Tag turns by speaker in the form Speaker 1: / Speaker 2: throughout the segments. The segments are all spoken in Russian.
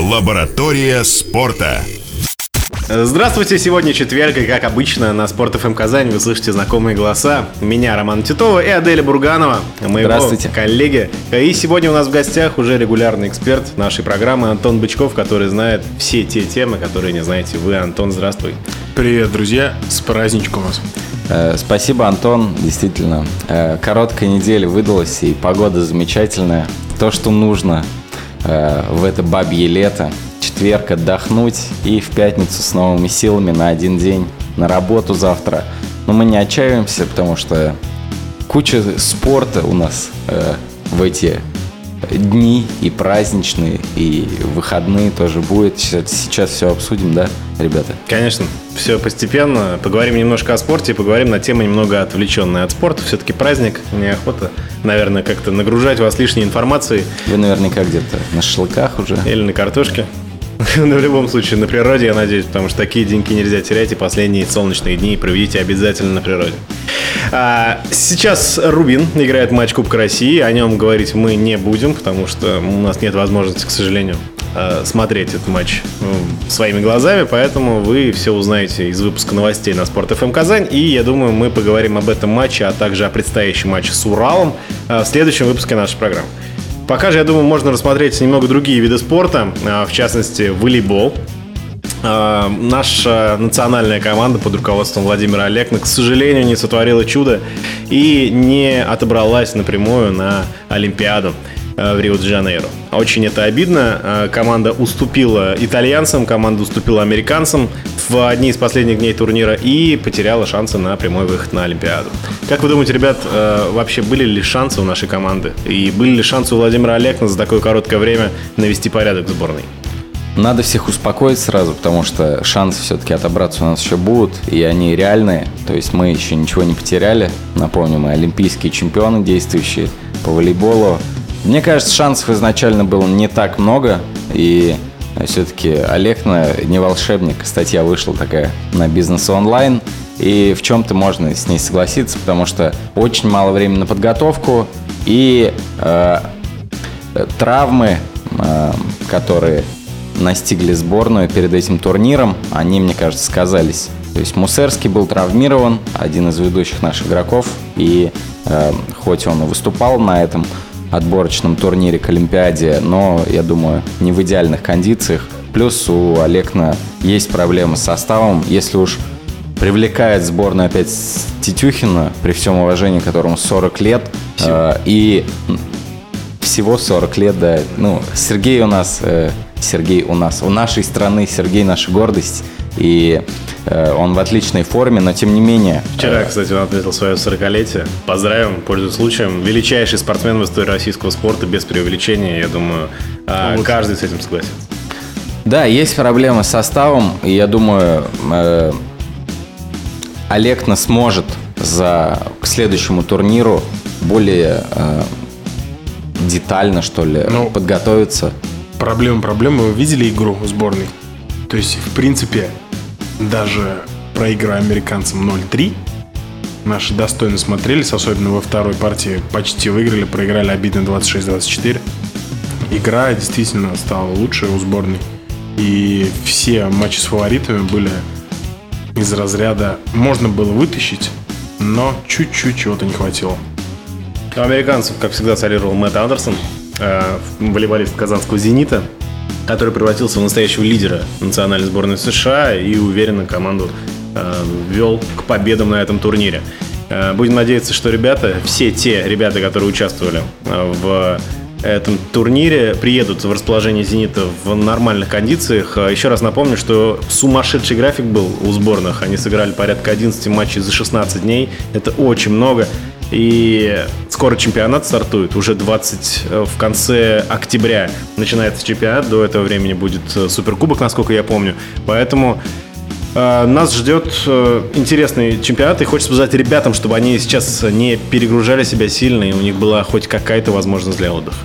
Speaker 1: Лаборатория спорта.
Speaker 2: Здравствуйте, сегодня четверг, и как обычно на Спорт ФМ Казань вы слышите знакомые голоса. Меня, Роман Титова и Аделя Бурганова, моего
Speaker 3: Здравствуйте.
Speaker 2: коллеги. И сегодня у нас в гостях уже регулярный эксперт нашей программы Антон Бычков, который знает все те темы, которые не знаете вы. Антон, здравствуй.
Speaker 4: Привет, друзья, с праздничком вас.
Speaker 3: Э, Спасибо, Антон. Действительно, э, короткая неделя выдалась, и погода замечательная. То, что нужно в это бабье лето. Четверг отдохнуть и в пятницу с новыми силами на один день на работу завтра. Но мы не отчаиваемся, потому что куча спорта у нас э, в эти дни и праздничные, и выходные тоже будет. Сейчас, сейчас все обсудим, да, ребята?
Speaker 2: Конечно, все постепенно. Поговорим немножко о спорте, поговорим на темы немного отвлеченные от спорта. Все-таки праздник, неохота, наверное, как-то нагружать вас лишней информацией
Speaker 3: Вы наверняка где-то на шашлыках уже.
Speaker 2: или на картошке. Но в любом случае на природе, я надеюсь, потому что такие деньги нельзя терять, и последние солнечные дни проведите обязательно на природе. А, сейчас Рубин играет матч Кубка России, о нем говорить мы не будем, потому что у нас нет возможности, к сожалению, а, смотреть этот матч м, своими глазами, поэтому вы все узнаете из выпуска новостей на Спорт ФМ Казань, и я думаю, мы поговорим об этом матче, а также о предстоящем матче с Уралом а, в следующем выпуске нашей программы. Пока же, я думаю, можно рассмотреть немного другие виды спорта, а, в частности, волейбол. А, Наша национальная команда под руководством Владимира Олекна, к сожалению, не сотворила чудо и не отобралась напрямую на Олимпиаду в Рио-де-Жанейро. Очень это обидно. А, Команда уступила итальянцам, команда уступила американцам в одни из последних дней турнира и потеряла шансы на прямой выход на Олимпиаду. Как вы думаете, ребят, а, вообще были ли шансы у нашей команды? И были ли шансы у Владимира Олекна за такое короткое время навести порядок в сборной?
Speaker 3: Надо всех успокоить сразу, потому что шансы все-таки отобраться у нас еще будут, и они реальные. То есть мы еще ничего не потеряли. Напомню, мы олимпийские чемпионы действующие по волейболу. Мне кажется, шансов изначально было не так много, и все-таки Олег не волшебник. Статья вышла такая на бизнес онлайн, и в чем-то можно с ней согласиться, потому что очень мало времени на подготовку, и э, э, травмы, э, которые настигли сборную перед этим турниром, они, мне кажется, сказались. То есть Мусерский был травмирован, один из ведущих наших игроков, и э, хоть он выступал на этом отборочном турнире к Олимпиаде, но, я думаю, не в идеальных кондициях. Плюс у Олекна есть проблемы с составом. Если уж привлекает сборную опять Тетюхина, при всем уважении которому 40 лет, э, и всего 40 лет, да. Ну, Сергей у нас, э, Сергей у нас, у нашей страны Сергей наша гордость, и он в отличной форме, но тем не менее...
Speaker 2: Вчера, кстати, он отметил свое 40-летие. Поздравим, пользуясь случаем. Величайший спортсмен в истории российского спорта, без преувеличения. Я думаю, а, каждый с этим согласится.
Speaker 3: Да, есть проблемы с составом, и я думаю, э, Олекна сможет за, к следующему турниру более э, детально, что ли,
Speaker 4: Ну,
Speaker 3: подготовиться.
Speaker 4: Проблема, проблема. Вы видели игру сборной? То есть, в принципе, даже проигрывая американцам 0-3, наши достойно смотрелись, особенно во второй партии почти выиграли, проиграли обидно 26-24. Игра действительно стала лучше у сборной. И все матчи с фаворитами были из разряда можно было вытащить, но чуть-чуть чего-то не хватило.
Speaker 2: Американцев, как всегда, солировал Мэтт Андерсон, э, волейболист казанского «Зенита», который превратился в настоящего лидера национальной сборной США и уверенно команду э, вел к победам на этом турнире. Э, Будем надеяться, что ребята, все те ребята, которые участвовали э, в этом турнире, приедут в расположение «Зенита» в нормальных кондициях. Э, Еще раз напомню, что сумасшедший график был у сборных. Они сыграли порядка 11 матчей за 16 дней. Это очень много. И скоро чемпионат стартует, уже 20 э, в конце октября начинается чемпионат, до этого времени будет э, суперкубок, насколько я помню. Поэтому э, нас ждет интересный чемпионат, и хочется сказать ребятам, чтобы они сейчас не перегружали себя сильно, и у них была хоть какая-то возможность для отдыха.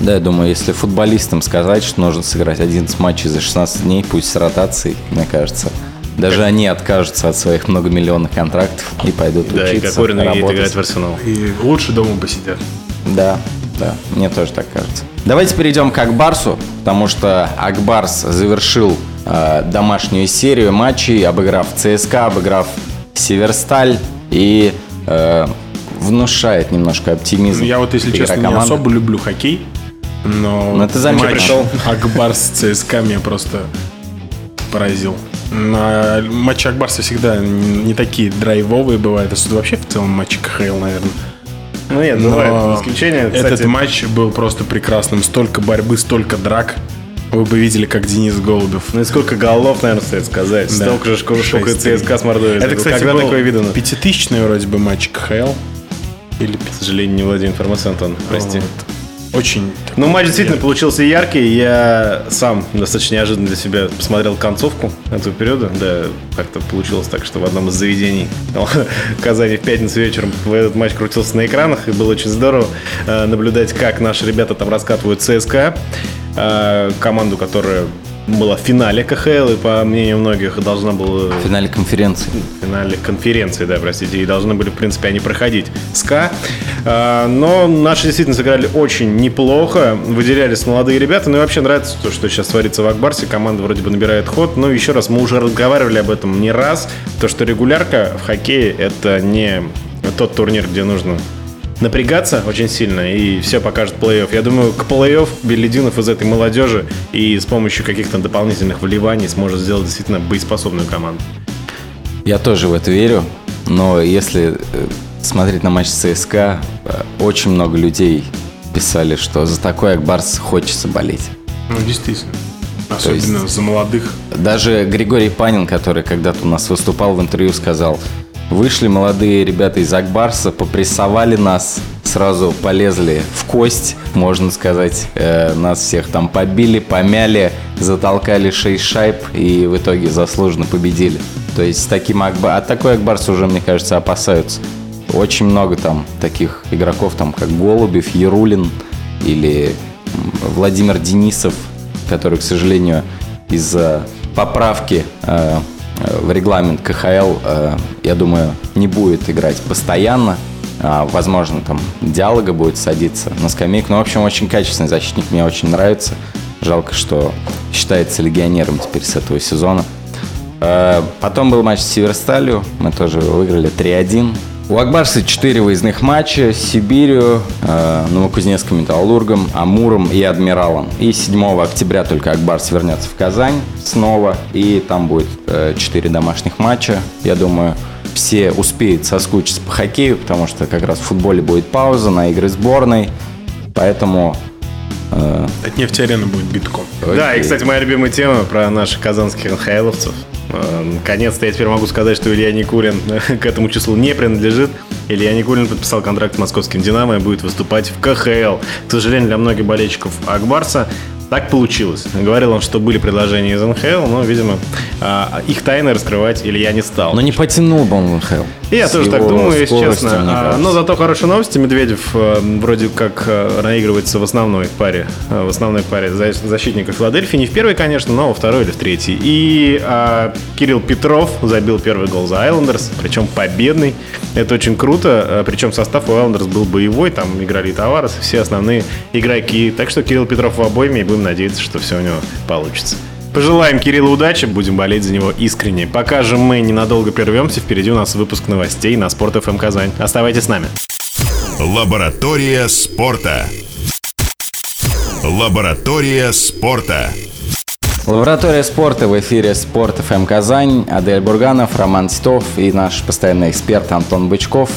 Speaker 3: Да, я думаю, если футболистам сказать, что нужно сыграть 11 матчей за 16 дней, пусть с ротацией, мне кажется, даже они откажутся от своих многомиллионных контрактов и пойдут
Speaker 2: Да, и
Speaker 3: учиться,
Speaker 2: Кокорин едет
Speaker 3: работать.
Speaker 2: играть в Арсенал.
Speaker 4: И лучше дома посидят.
Speaker 3: Да. Да, мне тоже так кажется. Давайте перейдем к Акбарсу, потому что Акбарс завершил э, домашнюю серию матчей, обыграв ЦСКА, обыграв Северсталь и э, внушает немножко оптимизм.
Speaker 4: Я вот, если честно, не особо люблю хоккей, но
Speaker 3: ну, ты матч
Speaker 4: пришел? Акбарс ЦСКА меня просто поразил. На матчи Акбарса всегда не такие драйвовые бывают, а вообще в целом матчи КХЛ, наверное.
Speaker 2: Ну нет, бывает исключения.
Speaker 4: Кстати, этот матч был просто прекрасным. Столько борьбы, столько драк. Вы бы видели, как Денис Голубев.
Speaker 2: Ну и сколько голов, наверное, стоит сказать. Да. Столько же, сколько ЦСКА с Мордовией.
Speaker 4: Это, кстати, Когда был такое видно? пятитысячный вроде бы матч КХЛ.
Speaker 2: Или, к сожалению, не владею информацией, Антон, прости. Вот.
Speaker 4: Очень.
Speaker 2: Ну, матч действительно получился яркий. Я сам достаточно неожиданно для себя посмотрел концовку этого периода. Да, как-то получилось так, что в одном из заведений в Казани в пятницу вечером в этот матч крутился на экранах. И было очень здорово э, наблюдать, как наши ребята там раскатывают ЦСКА. Команду, которая была в финале КХЛ, и по мнению многих должна была...
Speaker 3: В финале конференции.
Speaker 2: В финале конференции, да, простите, и должны были, в принципе, они проходить. СКА. А, но наши действительно сыграли очень неплохо, выделялись молодые ребята, ну и вообще нравится то, что сейчас творится в Акбарсе, команда вроде бы набирает ход, но еще раз, мы уже разговаривали об этом не раз, то, что регулярка в хоккее это не тот турнир, где нужно напрягаться очень сильно, и все покажет плей-офф. Я думаю, к плей-офф Белединов из этой молодежи и с помощью каких-то дополнительных вливаний сможет сделать действительно боеспособную команду.
Speaker 3: Я тоже в это верю, но если э, смотреть на матч ЦСКА, э, очень много людей писали, что за такой Акбарс хочется болеть.
Speaker 4: Ну, действительно. Особенно есть, за молодых.
Speaker 3: Даже Григорий Панин, который когда-то у нас выступал в интервью, сказал, Вышли молодые ребята из Акбарса, попрессовали нас, сразу полезли в кость, можно сказать. Э, нас всех там побили, помяли, затолкали 6 шайб и в итоге заслуженно победили. То есть таким Акбар... от такой Акбарс уже, мне кажется, опасаются. Очень много там таких игроков, там как Голубев, Ярулин или Владимир Денисов, который, к сожалению, из-за поправки э, в регламент КХЛ, э, я думаю, не будет играть постоянно. А, возможно, там диалога будет садиться на скамейку. Но, в общем, очень качественный защитник, мне очень нравится. Жалко, что считается легионером теперь с этого сезона. Э, потом был матч с Северсталью. Мы тоже выиграли 3-1. У Акбарса 4 выездных матча с Сибирью, э, Новокузнецким Металлургом, Амуром и Адмиралом. И 7 октября только Акбарс вернется в Казань снова, и там будет э, 4 домашних матча. Я думаю, все успеют соскучиться по хоккею, потому что как раз в футболе будет пауза на игры сборной, поэтому
Speaker 4: э, От нефти-арены будет битком.
Speaker 2: Да, и, кстати, моя любимая тема про наших казанских НХЛовцев. Э, наконец-то я теперь могу сказать, что Илья Никулин к этому числу не принадлежит. Илья Никулин подписал контракт с московским «Динамо» и будет выступать в КХЛ. К сожалению, для многих болельщиков Акбарса так получилось. Говорил он, что были предложения из НХЛ, но, видимо, а, их тайны раскрывать Илья не стал.
Speaker 3: Но не потянул бы он в НХЛ.
Speaker 2: Я тоже так думаю, если честно. А, но зато хорошие новости. Медведев а, вроде как наигрывается в основной паре, в основной паре защитников Филадельфии. Не в первой, конечно, но во второй или в третьей. И а, Кирилл Петров забил первый гол за Айлендерс, причем победный. Это очень круто. Причем состав у Айлендерс был боевой, там играли и Товарес, все основные игроки. Так что Кирилл Петров в обойме и будем надеяться, что все у него получится. Пожелаем Кириллу удачи, будем болеть за него искренне. Пока же мы ненадолго прервемся, впереди у нас выпуск новостей на Спорт ФМ Казань. Оставайтесь с нами.
Speaker 1: Лаборатория спорта. Лаборатория спорта.
Speaker 3: Лаборатория спорта в эфире Спорт ФМ Казань. Адель Бурганов, Роман Титов и наш постоянный эксперт Антон Бычков.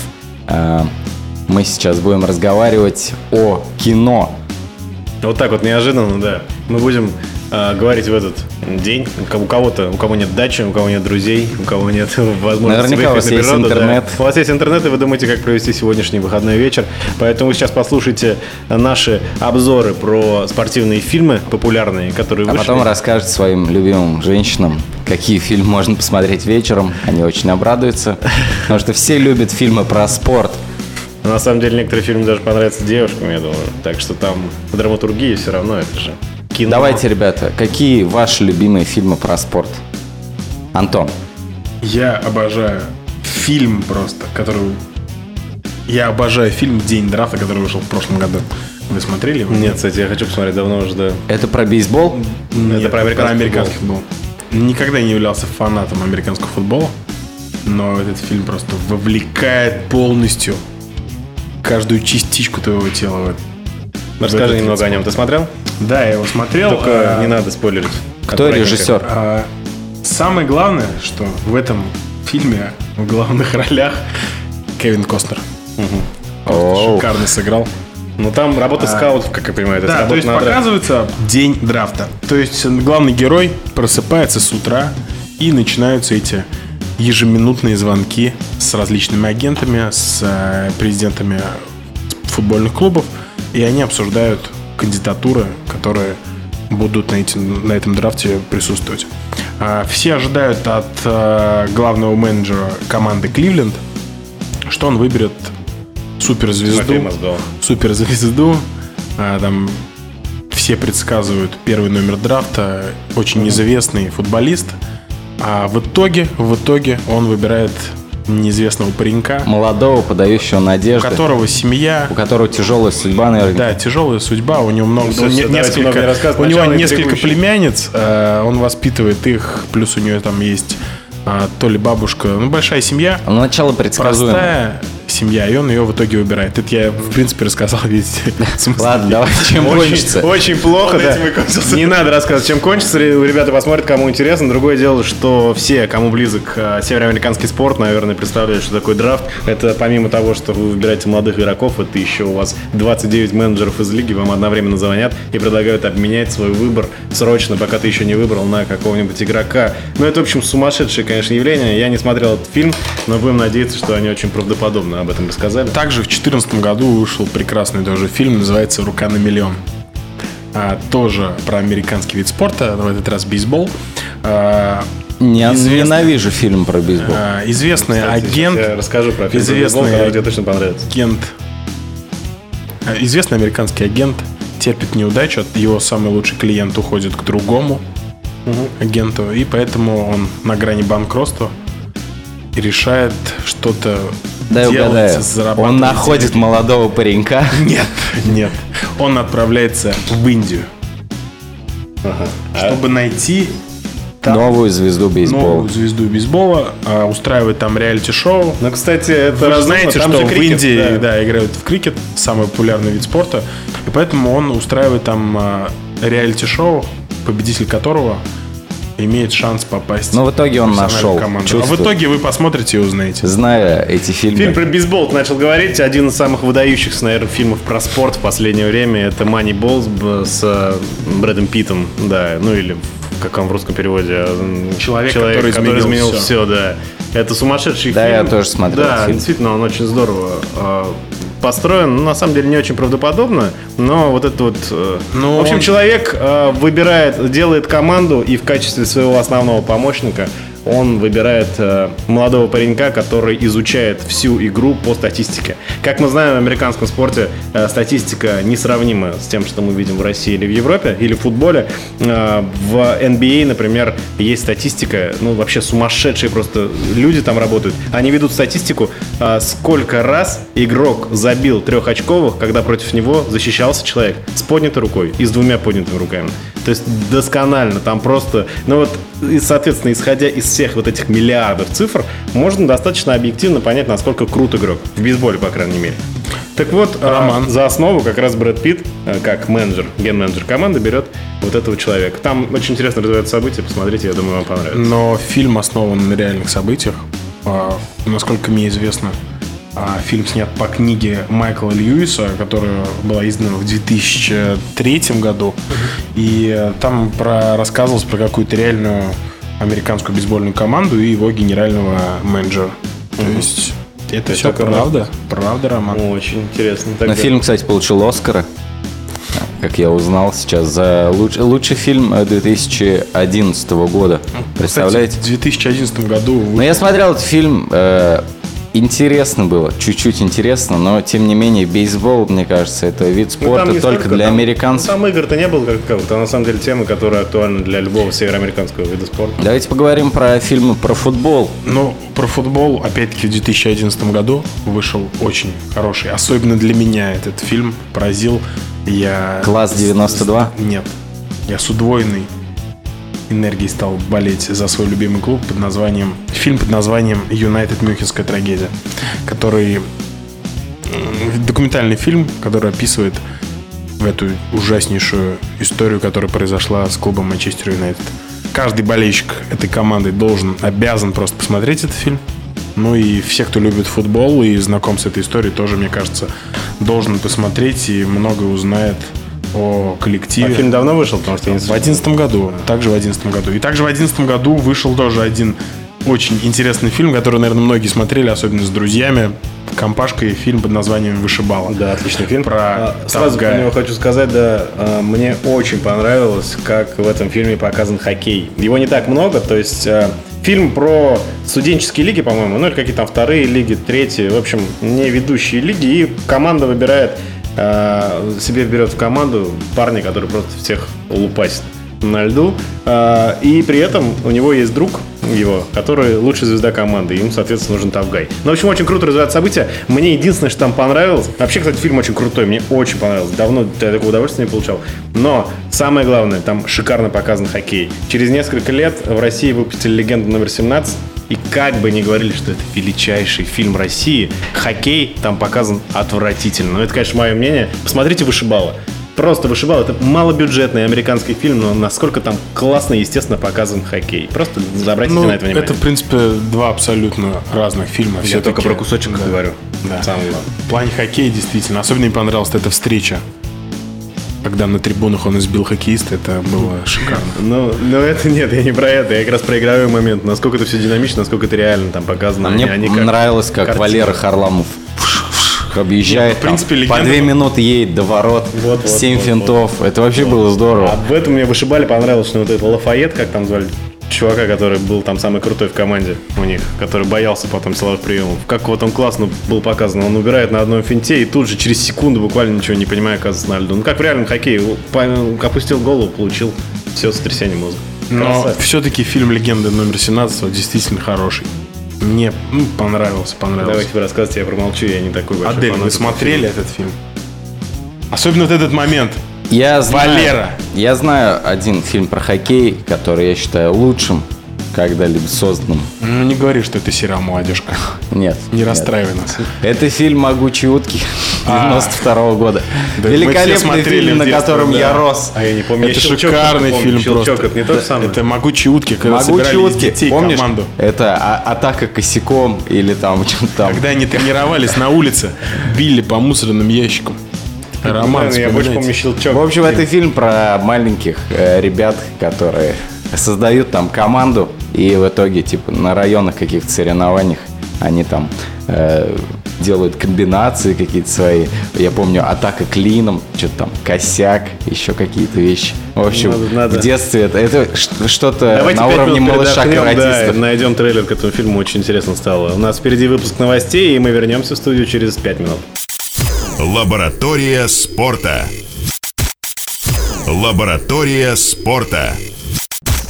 Speaker 3: Э, мы сейчас будем разговаривать о кино.
Speaker 2: Вот так вот неожиданно, да. Мы будем э, говорить в этот день. У кого-то, у кого нет дачи, у кого нет друзей, у кого нет возможности
Speaker 3: Наверняка у вас есть природу, интернет.
Speaker 2: Да. У вас есть интернет, и вы думаете, как провести сегодняшний выходной вечер. Поэтому вы сейчас послушайте наши обзоры про спортивные фильмы популярные, которые
Speaker 3: а
Speaker 2: вышли.
Speaker 3: А потом расскажете своим любимым женщинам, какие фильмы можно посмотреть вечером. Они очень обрадуются, потому что все любят фильмы про спорт.
Speaker 2: Но на самом деле некоторые фильмы даже понравятся девушкам, я думаю. Так что там драматургия все равно это же
Speaker 3: кино. Давайте, ребята, какие ваши любимые фильмы про спорт? Антон.
Speaker 4: Я обожаю фильм просто, который... Я обожаю фильм «День драфта», который вышел в прошлом году. Вы смотрели его?
Speaker 2: Нет, кстати, я хочу посмотреть, давно уже, да.
Speaker 3: Это про бейсбол?
Speaker 4: Нет,
Speaker 2: Это про американский
Speaker 4: футбол. Никогда не являлся фанатом американского футбола, но этот фильм просто вовлекает полностью каждую частичку твоего тела. в
Speaker 2: Расскажи
Speaker 4: этот
Speaker 2: немного о нем. Ты смотрел?
Speaker 4: Да, я его смотрел.
Speaker 2: Только
Speaker 4: а,
Speaker 2: не надо спойлерить.
Speaker 3: Кто режиссер?
Speaker 4: а, Самое главное, что в этом фильме в главных ролях Кевин Костнер.
Speaker 3: Оу.
Speaker 4: шикарно сыграл.
Speaker 2: Ну, там работа скаутов, как я понимаю. это
Speaker 4: А. Да, то есть показывается день драфта. То есть главный герой просыпается с утра и начинаются эти ежеминутные звонки с различными агентами, с э, президентами футбольных клубов, и они обсуждают кандидатуры, которые будут на, этим, на этом драфте присутствовать. А, Все ожидают от э, главного менеджера команды Кливленд, что он выберет суперзвезду суперзвезду. А, там все предсказывают первый номер драфта, очень известный футболист. А в итоге, в итоге он выбирает неизвестного паренька,
Speaker 3: Молодого, подающего
Speaker 4: у
Speaker 3: надежды,
Speaker 4: которого семья,
Speaker 3: у которого тяжелая судьба, наверное.
Speaker 4: да, тяжелая судьба, у него много,
Speaker 2: много не
Speaker 4: несколько, у него несколько племянниц, э, он воспитывает их, плюс у него там есть а, то ли бабушка, ну большая семья,
Speaker 3: Но начало предсказуемо.
Speaker 4: простая семья, и он ее в итоге выбирает. Это я, в принципе, рассказал весь смысл.
Speaker 3: Ладно, давай, чем
Speaker 2: Очень,
Speaker 3: кончится.
Speaker 2: очень плохо,
Speaker 4: Он
Speaker 2: да. Не надо рассказывать, чем кончится. Ре- Ребята посмотрят, кому интересно. Другое дело, что все, кому близок э, североамериканский спорт, наверное, представляют, что такое драфт. Это помимо того, что вы выбираете молодых игроков, это еще у вас 29 менеджеров из лиги, вам одновременно звонят и предлагают обменять свой выбор срочно, пока ты еще не выбрал, на какого-нибудь игрока. Ну, это, в общем, сумасшедшее, конечно, явление. Я не смотрел этот фильм, но будем надеяться, что они очень правдоподобно об этом рассказали.
Speaker 4: Также в 2014 году вышел прекрасный тоже фильм, называется «Рука на миллион». А, тоже про американский вид спорта, в этот раз бейсбол. А,
Speaker 3: Не,
Speaker 4: известный-
Speaker 3: ненавижу фильм про бейсбол.
Speaker 4: а, известный
Speaker 2: Кстати,
Speaker 4: агент,
Speaker 2: Я расскажу про фильм
Speaker 4: известный
Speaker 2: «Бейсбол», который тебе точно понравится.
Speaker 4: агент, а, известный американский агент терпит неудачу, его самый лучший клиент уходит к другому агенту, и поэтому он на грани банкротства и решает что-то
Speaker 3: Дай
Speaker 4: делать,
Speaker 3: угадаю. Он находит
Speaker 4: деньги.
Speaker 3: молодого паренька.
Speaker 4: Нет, нет. Он отправляется в Индию, чтобы найти там
Speaker 3: Новую звезду бейсбола.
Speaker 4: новую звезду бейсбола, а, устраивает там реалити-шоу.
Speaker 2: Ну, кстати, это
Speaker 4: Вы же знаете, что
Speaker 2: же
Speaker 4: в
Speaker 2: крикет,
Speaker 4: Индии
Speaker 2: да.
Speaker 4: да. играют в крикет, самый популярный вид спорта, и поэтому он устраивает там а, реалити-шоу, победитель которого имеет шанс попасть
Speaker 3: Но в итоге он
Speaker 4: в
Speaker 3: нашел.
Speaker 4: команду. А в итоге вы посмотрите и узнаете.
Speaker 3: Зная эти фильмы.
Speaker 2: Фильм про бейсбол ты начал говорить. Один из самых выдающихся, наверное, фильмов про спорт в последнее время. Это «Маннибол» с, с э, Брэдом Питтом. Да, ну или в каком в русском переводе? м,
Speaker 4: Человек, который изменил всё.
Speaker 2: все, да. Это сумасшедший
Speaker 3: Да,
Speaker 2: фильм.
Speaker 3: я тоже смотрел
Speaker 2: Да,
Speaker 3: фильм.
Speaker 2: действительно, он очень здорово э, построен. Ну, на самом деле, не очень правдоподобно, но вот это вот... э,
Speaker 4: Ну,
Speaker 2: в общем,
Speaker 4: он-
Speaker 2: человек э, выбирает, делает команду, и в качестве своего основного помощника он выбирает э, молодого паренька, который изучает всю игру по статистике. Как мы знаем, в американском спорте э, статистика несравнима с тем, что мы видим в России или в Европе, или в футболе. Э, в NBA, например, есть статистика, ну, вообще сумасшедшие просто люди там работают. Они ведут статистику, э, сколько раз игрок забил трехочковых, когда против него защищался человек с поднятой рукой и с двумя поднятыми руками. То есть досконально, там просто... Ну вот, и, соответственно, исходя из всех вот этих миллиардов цифр, можно достаточно объективно понять, насколько крут игрок. В бейсболе, по крайней мере. Так вот, э,
Speaker 4: Роман.
Speaker 2: за основу как раз Брэд Питт, э, как менеджер, ген-менеджер команды, берет вот этого человека. Там очень интересно развиваются события, посмотрите, я думаю, вам понравится.
Speaker 4: Но фильм основан на реальных событиях. А, Насколько мне известно, а, фильм снят по книге Майкла Льюиса, которая была издана в 2003 году. И э, там про, рассказывалось про какую-то реальную американскую бейсбольную команду и его генерального менеджера. То есть это все
Speaker 2: такое
Speaker 4: правда. Правда, Роман.
Speaker 2: Очень интересно.
Speaker 3: Но
Speaker 2: Тогда-
Speaker 3: фильм, кстати, получил Оскара. Как я узнал сейчас, за луч- лучший фильм э, 2011 года. Представляете?
Speaker 4: Кстати, в 2011 году
Speaker 3: Но
Speaker 4: вышел
Speaker 3: я смотрел этот фильм, э, интересно было, чуть-чуть интересно, но тем не менее бейсбол, мне кажется, это вид
Speaker 2: Ну,
Speaker 3: спорта
Speaker 2: не
Speaker 3: только
Speaker 2: столько,
Speaker 3: для
Speaker 2: там-
Speaker 3: американцев.
Speaker 2: ну, там игр-то не было как. Там на самом деле темы, которые актуальны для любого североамериканского вида спорта.
Speaker 3: Давайте поговорим про фильмы про футбол.
Speaker 4: Ну, про футбол, опять-таки, в 2011 году вышел очень хороший. Особенно для меня этот фильм поразил Я...
Speaker 3: Класс 92?
Speaker 4: Нет. Я с удвоенной энергией стал болеть за свой любимый клуб под названием... Фильм под названием «Юнайтед Мюнхенская трагедия», который... Документальный фильм, который описывает в эту ужаснейшую историю, которая произошла с клубом Манчестер Юнайтед. Каждый болельщик этой команды должен, обязан просто посмотреть этот фильм. Ну и все, кто любит футбол и знаком с этой историей, тоже, мне кажется, должен посмотреть и много узнает о коллективе.
Speaker 2: А фильм давно вышел, потому что я не
Speaker 4: В одиннадцатом году. Также в одиннадцатом году. И также в одиннадцатом году вышел тоже один очень интересный фильм, который, наверное, многие смотрели, особенно с друзьями. Компашкой фильм под названием «Вышибала».
Speaker 2: Да, отличный фильм.
Speaker 4: Про
Speaker 2: А, Сразу про него хочу сказать, да, а, мне очень понравилось, как в этом фильме показан хоккей. Его не так много, то есть а, фильм про студенческие лиги, по-моему, ну или какие-то там вторые лиги, третьи, в общем, не ведущие лиги, и команда выбирает, а, себе берет в команду парня, который просто всех лупасит на льду, А, и при этом у него есть друг его, который лучшая звезда команды, ему, соответственно, нужен Тавгай. Ну, в общем, очень круто развивают события. Мне единственное, что там понравилось, вообще, кстати, фильм очень крутой, мне очень понравился, давно я такого удовольствия не получал, но самое главное, там шикарно показан хоккей. Через несколько лет в России выпустили «Легенду номер 17», и как бы ни говорили, что это величайший фильм России, хоккей там показан отвратительно. Но это, конечно, мое мнение. Посмотрите «Вышибала». Просто вышибал. Это малобюджетный американский фильм, но насколько там классно и естественно показан хоккей. Просто обратите
Speaker 4: Ну,
Speaker 2: на это внимание.
Speaker 4: это, в принципе, два абсолютно разных фильма.
Speaker 2: Я только про кусочек
Speaker 4: Да.
Speaker 2: говорю.
Speaker 4: Да.
Speaker 2: Самое главное.
Speaker 4: В плане хоккея, действительно. Особенно мне понравилась эта встреча. Когда на трибунах он избил хоккеиста, это было шикарно.
Speaker 2: Ну, ну, это нет, я не про это. Я как раз про игровой момент. Насколько это все динамично, насколько это реально там показано.
Speaker 3: А мне
Speaker 2: Они- как
Speaker 3: нравилось, как. Валера Харламов объезжает,
Speaker 4: Ну, в принципе,
Speaker 3: там, по две минуты едет до ворот,
Speaker 2: Вот, вот,
Speaker 3: 7
Speaker 2: вот,
Speaker 3: финтов. Это вообще было
Speaker 2: А
Speaker 3: здорово.
Speaker 2: в этом мне вышибали понравилось, что вот это Лафайет, как там звали, чувака, который был там самый крутой в команде у них, который боялся потом силовых приемов. Как вот он классно был показан. Он убирает на одном финте и тут же через секунду буквально ничего не понимая оказывается на льду. Ну как в реальном хоккее. Опустил голову, получил все сотрясение мозга.
Speaker 4: Но
Speaker 2: Красавец.
Speaker 4: все-таки фильм «Легенда номер 17» вот действительно хороший. Мне ну, понравился, понравился.
Speaker 2: Давайте вы рассказывайте, я промолчу, я не такой большой
Speaker 4: Адель,
Speaker 2: фанат
Speaker 4: вы смотрели этот фильм? Особенно вот этот момент.
Speaker 3: Я знаю,
Speaker 4: Валера.
Speaker 3: Я знаю один фильм про хоккей, который я считаю лучшим когда-либо созданным.
Speaker 4: Ну, не говори, что это сериал «Молодежка».
Speaker 3: Нет.
Speaker 4: Не
Speaker 3: нет.
Speaker 4: расстраивай нас.
Speaker 3: Это фильм «Могучие утки»
Speaker 4: А.
Speaker 3: 92 года.
Speaker 4: Да, мы все
Speaker 3: Великолепный фильм, на
Speaker 4: детстве,
Speaker 3: котором
Speaker 4: да.
Speaker 3: я рос.
Speaker 2: А я не помню.
Speaker 4: Это шикарный
Speaker 2: помню.
Speaker 4: фильм
Speaker 2: «Щелчок»
Speaker 4: просто.
Speaker 2: это не то же самое?
Speaker 4: Это «Могучие утки», когда
Speaker 3: Могучие
Speaker 4: собирали
Speaker 3: утки,
Speaker 4: детей
Speaker 3: помнишь?
Speaker 4: команду.
Speaker 3: Это а- атака косяком или там что-то там.
Speaker 4: Когда они тренировались на улице, били по мусорным ящикам. Роман,
Speaker 2: Я больше помню «Щелчок».
Speaker 3: В общем, это фильм про маленьких э, ребят, которые создают там команду, и в итоге, типа, на районных каких-то соревнованиях они там э, делают комбинации какие-то свои. Я помню, атака клином, что-то там, косяк, еще какие-то вещи. В общем,
Speaker 2: Надо- надо.
Speaker 3: в детстве это, это что-то
Speaker 2: Давайте
Speaker 3: на уровне малыша
Speaker 2: передохнем, да,
Speaker 3: каратиста.
Speaker 2: найдем трейлер к этому фильму, очень интересно стало. У нас впереди выпуск новостей, и мы вернемся в студию через 5 минут.
Speaker 1: Лаборатория спорта. Лаборатория спорта.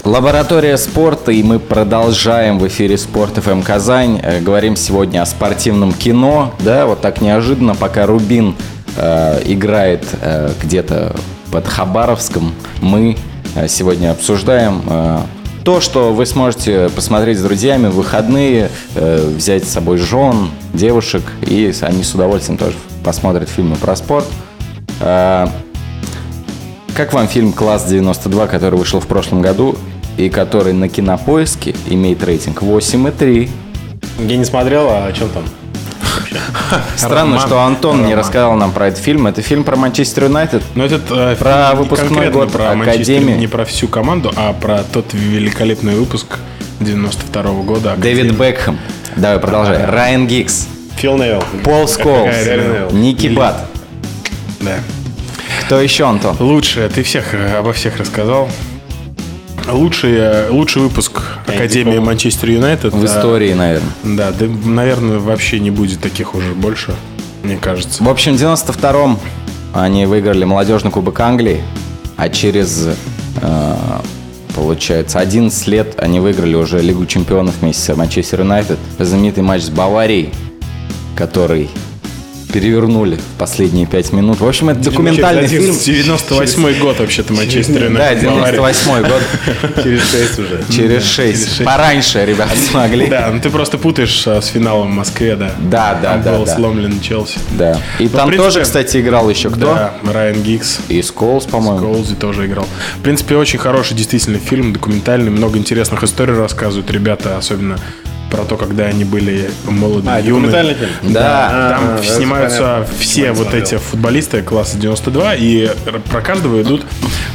Speaker 3: Лаборатория спорта, и мы продолжаем в эфире Спорт ФМ Казань. Э, Говорим сегодня о спортивном кино. Да, вот так неожиданно, пока Рубин э, играет э, где-то под Хабаровском, мы э, сегодня обсуждаем э, то, что вы сможете посмотреть с друзьями в выходные, э, взять с собой жен, девушек, и они с удовольствием тоже посмотрят фильмы про спорт. Э, как вам фильм «Класс 92», который вышел в прошлом году и который на кинопоиске имеет рейтинг 8,3?
Speaker 2: Я не смотрел, а о чем там?
Speaker 3: Странно,
Speaker 4: Роман.
Speaker 3: что Антон не
Speaker 4: Роман.
Speaker 3: рассказал нам про этот фильм. Это фильм про Манчестер Юнайтед.
Speaker 4: Но этот э,
Speaker 3: Про
Speaker 4: фильм не
Speaker 3: выпускной год
Speaker 4: про
Speaker 3: Академии.
Speaker 4: не про всю команду, а про тот великолепный выпуск 92 года.
Speaker 3: Дэвид
Speaker 4: Академии.
Speaker 3: Бекхэм. Давай, продолжай. Райан Гикс.
Speaker 2: Фил Невилл.
Speaker 3: Пол Сколс. Ники Бат.
Speaker 4: Да.
Speaker 3: Кто еще, Антон?
Speaker 4: Лучшее, ты всех э, обо всех рассказал. Лучший, э, лучший выпуск
Speaker 2: Я
Speaker 4: Академии. Манчестер Юнайтед.
Speaker 3: В
Speaker 4: э,
Speaker 3: истории, наверное.
Speaker 4: Да, да, наверное, вообще не будет таких уже больше, мне кажется.
Speaker 3: В общем, в 92-м они выиграли молодежный кубок Англии, а через, э, получается, 11 лет они выиграли уже Лигу чемпионов вместе с Манчестер Юнайтед. Знаменитый матч с Баварией, который перевернули последние пять минут. В общем, это документальный фильм.
Speaker 4: 98 год вообще-то Манчестер
Speaker 3: Да,
Speaker 4: Юнайтед.
Speaker 3: 98 год.
Speaker 2: Через 6 уже.
Speaker 3: Через 6.
Speaker 4: шесть.
Speaker 3: Пораньше, ребят, смогли.
Speaker 4: Да, ну ты просто путаешь а, с финалом в Москве, да.
Speaker 3: Да, да, да,
Speaker 4: был
Speaker 3: да.
Speaker 4: сломлен Челси.
Speaker 3: Да. И
Speaker 4: Ну,
Speaker 3: там тоже, кстати, играл еще кто?
Speaker 4: Да, Райан Гиггс.
Speaker 3: И Сколс, по-моему.
Speaker 4: Коулзи тоже играл. В принципе, очень хороший действительно фильм, документальный, много интересных историй рассказывают ребята, особенно про то, когда они были молоды,
Speaker 2: А,
Speaker 4: юны.
Speaker 2: документальный фильм?
Speaker 3: Да.
Speaker 4: Там
Speaker 2: А, да,
Speaker 4: снимаются
Speaker 2: понятно.
Speaker 4: все
Speaker 2: Я
Speaker 4: вот
Speaker 2: смотрел.
Speaker 4: эти футболисты класса 92, и про каждого идут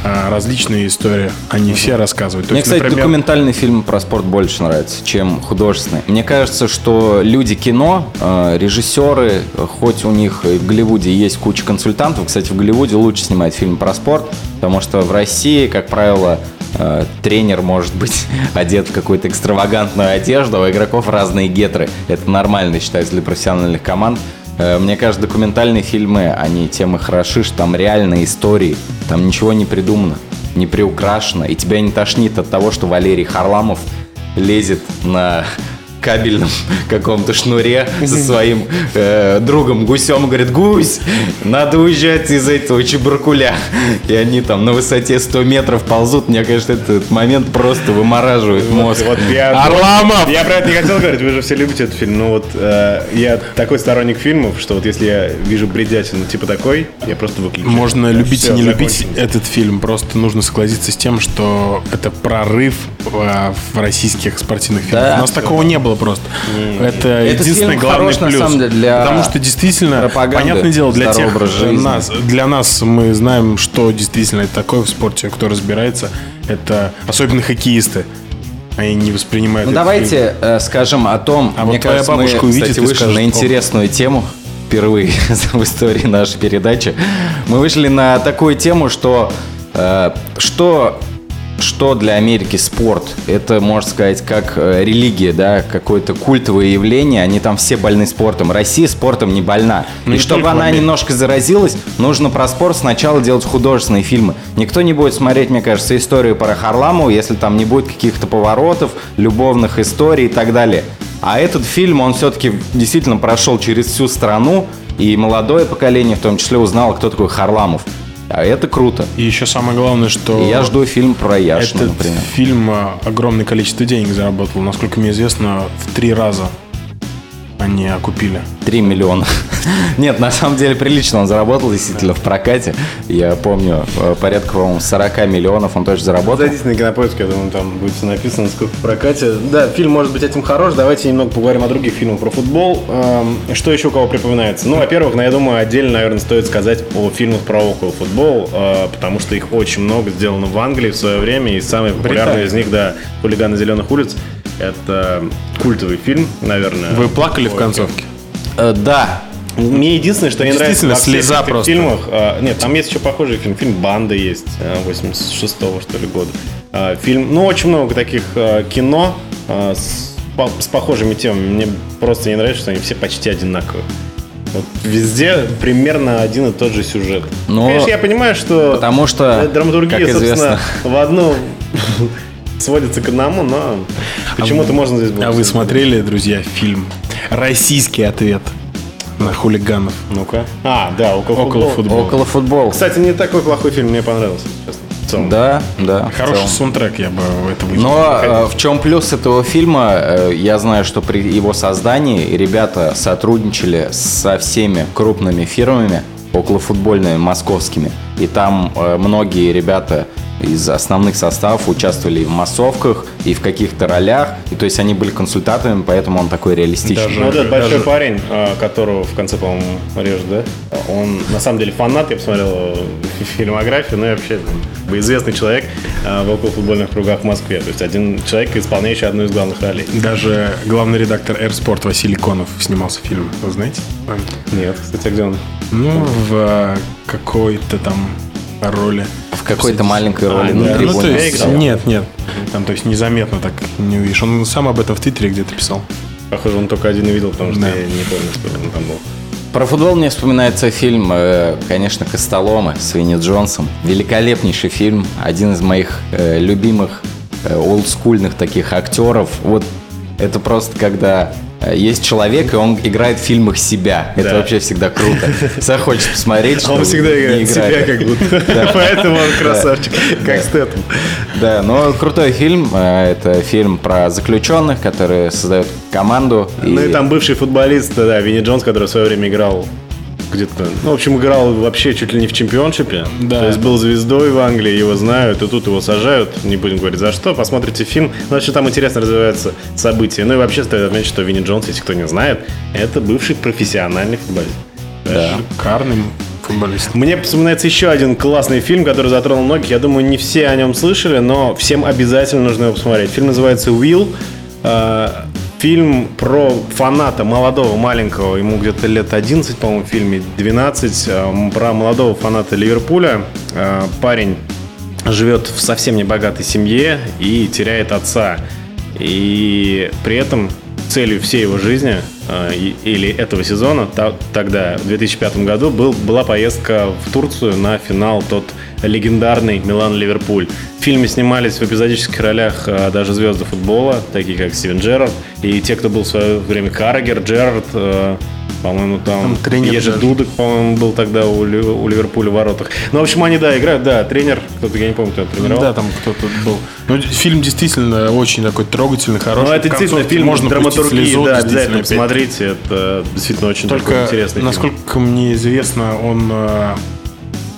Speaker 4: а, различные истории. Они все рассказывают. То
Speaker 3: Мне,
Speaker 4: есть,
Speaker 3: кстати,
Speaker 4: например,
Speaker 3: документальный фильм про спорт больше нравится, чем художественный. Мне кажется, что люди кино, э, режиссеры, хоть у них в Голливуде есть куча консультантов, кстати, в Голливуде лучше снимать фильм про спорт, потому что в России, как правило, тренер может быть одет в какую-то экстравагантную одежду, а у игроков разные гетры. Это нормально считается для профессиональных команд. Э, Мне кажется, документальные фильмы, они тем и хороши, что там реальные истории, там ничего не придумано, не приукрашено, и тебя не тошнит от того, что Валерий Харламов лезет на кабельном каком-то шнуре со своим э, другом гусем говорит, гусь, надо уезжать из этого чебуркуля. И они там на высоте 100 метров ползут. Мне кажется, этот момент просто вымораживает мозг.
Speaker 2: Вот я,
Speaker 4: Харламов!
Speaker 2: я про это не хотел говорить, вы же все любите этот фильм. Но вот э, я такой сторонник фильмов, что вот если я вижу бредятину типа такой, я просто выключаю.
Speaker 4: Можно любить
Speaker 2: всё,
Speaker 4: и не любить
Speaker 2: закончилось.
Speaker 4: этот фильм. Просто нужно согласиться с тем, что это прорыв в российских спортивных фильмах.
Speaker 3: Да.
Speaker 4: У нас такого не было просто. Это
Speaker 3: Этот
Speaker 4: единственный главный
Speaker 3: хорош, на
Speaker 4: плюс.
Speaker 3: самом деле, для
Speaker 4: Потому что действительно, понятное дело, для тех нас, для нас мы знаем, что действительно это такое в спорте, кто разбирается. Это особенно хоккеисты. Они не воспринимают
Speaker 3: Ну
Speaker 4: этот фильм.
Speaker 3: давайте э, скажем о том,
Speaker 4: А
Speaker 3: мне
Speaker 4: вот твоя
Speaker 3: кажется,
Speaker 4: бабушка
Speaker 3: мы,
Speaker 4: увидит
Speaker 3: кстати, вышли
Speaker 4: скажет,
Speaker 3: на интересную тему впервые в истории нашей передачи. Мы вышли на такую тему, что э, что что для Америки спорт? Это, можно сказать, как э, религия, да, какое-то культовое явление. Они там все больны спортом. Россия спортом не больна.
Speaker 4: Ну,
Speaker 3: И чтобы она немножко заразилась, нужно про спорт сначала делать художественные фильмы. Никто не будет смотреть, мне кажется, историю про Харламова, если там не будет каких-то поворотов, любовных историй и так далее. А этот фильм, он все-таки действительно прошел через всю страну, и молодое поколение в том числе узнало, кто такой Харламов. А это круто.
Speaker 4: И еще самое главное, что...
Speaker 3: Я жду фильм про Яшина,
Speaker 4: Этот
Speaker 3: например.
Speaker 4: фильм а, огромное количество денег заработал. Насколько мне известно, в три раза они окупили.
Speaker 3: 3 миллиона. Нет, на самом деле прилично он заработал действительно в прокате. Я помню, э, порядка, по-моему, 40 миллионов он точно заработал.
Speaker 2: Зайдите на кинопоиск, я думаю, там будет всё написано, сколько в прокате. Да, фильм может быть этим хорош. Давайте немного поговорим о других фильмах про футбол. Эм, Что еще у кого припоминается? Ну, во-первых, ну, я думаю, отдельно, наверное, стоит сказать о фильмах про около футбол, э, потому что их очень много сделано в Англии в свое время, и самый популярный из них, да, «Хулиганы зеленых улиц». Это культовый фильм, наверное.
Speaker 4: Вы плакали в концовке?
Speaker 3: Э, Да,
Speaker 2: Мне единственное, что не нравится во всех
Speaker 4: слеза
Speaker 2: этих
Speaker 4: просто.
Speaker 2: фильмах. а, нет, там есть еще похожий фильм. Фильм «Банда» есть, 86-го, что ли, года. А, фильм, ну, очень много таких а, кино а, с, по- с похожими темами. Мне просто не нравится, что они все почти одинаковые. Вот везде примерно один и тот же сюжет.
Speaker 3: Но-
Speaker 2: Конечно, я понимаю, что
Speaker 3: потому что,
Speaker 2: драматургия,
Speaker 3: как
Speaker 2: собственно,
Speaker 3: известно-
Speaker 2: в одну сводится к одному, но почему-то можно здесь было.
Speaker 4: А вы смотрели, друзья, фильм «Российский ответ» на хулиганов?
Speaker 2: Ну-ка. А, да, около,
Speaker 4: Около
Speaker 2: футбола.
Speaker 4: футбола.
Speaker 3: около футбола.
Speaker 2: Кстати, не такой плохой фильм, мне понравился, честно. В целом.
Speaker 3: Да, да. в
Speaker 4: Хороший
Speaker 3: целом.
Speaker 4: саундтрек, я бы в это выделил.
Speaker 3: Но э, в чем плюс этого фильма? Э, я знаю, что при его создании ребята сотрудничали со всеми крупными фирмами околофутбольными московскими. И там э, многие ребята из основных составов участвовали и в массовках, и в каких-то ролях. И то есть они были консультантами, поэтому он такой реалистичный.
Speaker 4: Даже-
Speaker 2: Ну, вот этот большой
Speaker 4: даже-
Speaker 2: парень, а, которого в конце, по-моему, режет, да? Он на самом деле фанат, я посмотрел фильмографию, ну и вообще бы известный человек а, в околофутбольных кругах в Москве. То есть один человек, исполняющий одну из главных ролей.
Speaker 4: Даже главный редактор Air Sport Василий Конов снимался в фильме, вы знаете?
Speaker 2: Нет, кстати, а где он?
Speaker 4: Ну, в э, какой-то там роли.
Speaker 3: В какой-то маленькой роли
Speaker 2: А,
Speaker 3: на
Speaker 2: да.
Speaker 4: Ну, то есть, нет, нет. Там, то есть, незаметно так не увидишь. Он сам об этом в Твиттере где-то писал.
Speaker 2: Похоже, он только один и видел, потому что
Speaker 4: Да.
Speaker 2: я не помню, что он там был.
Speaker 3: Про футбол мне вспоминается фильм, э, конечно, «Костоломы» с Винни Джонсом. Великолепнейший фильм, один из моих э, любимых э, олдскульных таких актеров. Вот это просто когда есть человек, и он играет в фильмах себя. Это
Speaker 2: Да.
Speaker 3: вообще всегда круто. Всегда хочется посмотреть, что
Speaker 2: Он всегда играет себя как будто. Поэтому он красавчик. Как Стэттем.
Speaker 3: Да, но крутой фильм. Э, Это фильм про заключенных, которые создают команду.
Speaker 2: Ну и там бывший футболист, да, Винни Джонс, который в свое время играл где-то, ну, в общем, играл вообще чуть ли не в чемпионшипе.
Speaker 4: Да.
Speaker 2: То есть был звездой в Англии, его знают, и тут его сажают. Не будем говорить за что. Посмотрите фильм. Ну, вообще там интересно развиваются события. Ну и вообще стоит отметить, что Винни Джонс, если кто не знает, это бывший профессиональный футболист.
Speaker 4: Шикарный футболист.
Speaker 2: Мне вспоминается еще один классный фильм, который затронул многих. Я думаю, не все о нем слышали, но всем обязательно нужно его посмотреть. Фильм называется «Уилл». Фильм про фаната молодого, маленького, ему где-то лет 11, по-моему, в фильме, 12, э, про молодого фаната Ливерпуля. Э, Парень живет в совсем небогатой семье и теряет отца. И при этом целью всей его жизни э, или этого сезона тогда, в 2005 году, был, была поездка в Турцию на финал тот легендарный Милан-Ливерпуль. В фильме снимались в эпизодических ролях э, даже звезды футбола, такие как Стивен Джерард, и те, кто был в свое время Каррагер, Джерард, э, по-моему, там,
Speaker 4: Там тренер
Speaker 2: Ежи
Speaker 4: даже.
Speaker 2: Дудок, по-моему, был тогда у, у Ливерпуля в воротах. Ну, в общем, они, да, играют, да, тренер, кто-то, я не помню, кто тренировал.
Speaker 4: Да, там кто-то был. Ну, фильм действительно очень такой трогательный, хороший.
Speaker 2: Ну, это действительно фильм
Speaker 4: можно
Speaker 2: драматургии,
Speaker 4: слезу,
Speaker 2: да, обязательно посмотрите. Это действительно очень такой
Speaker 4: Только,
Speaker 2: интересный фильм.
Speaker 4: насколько мне известно, он э,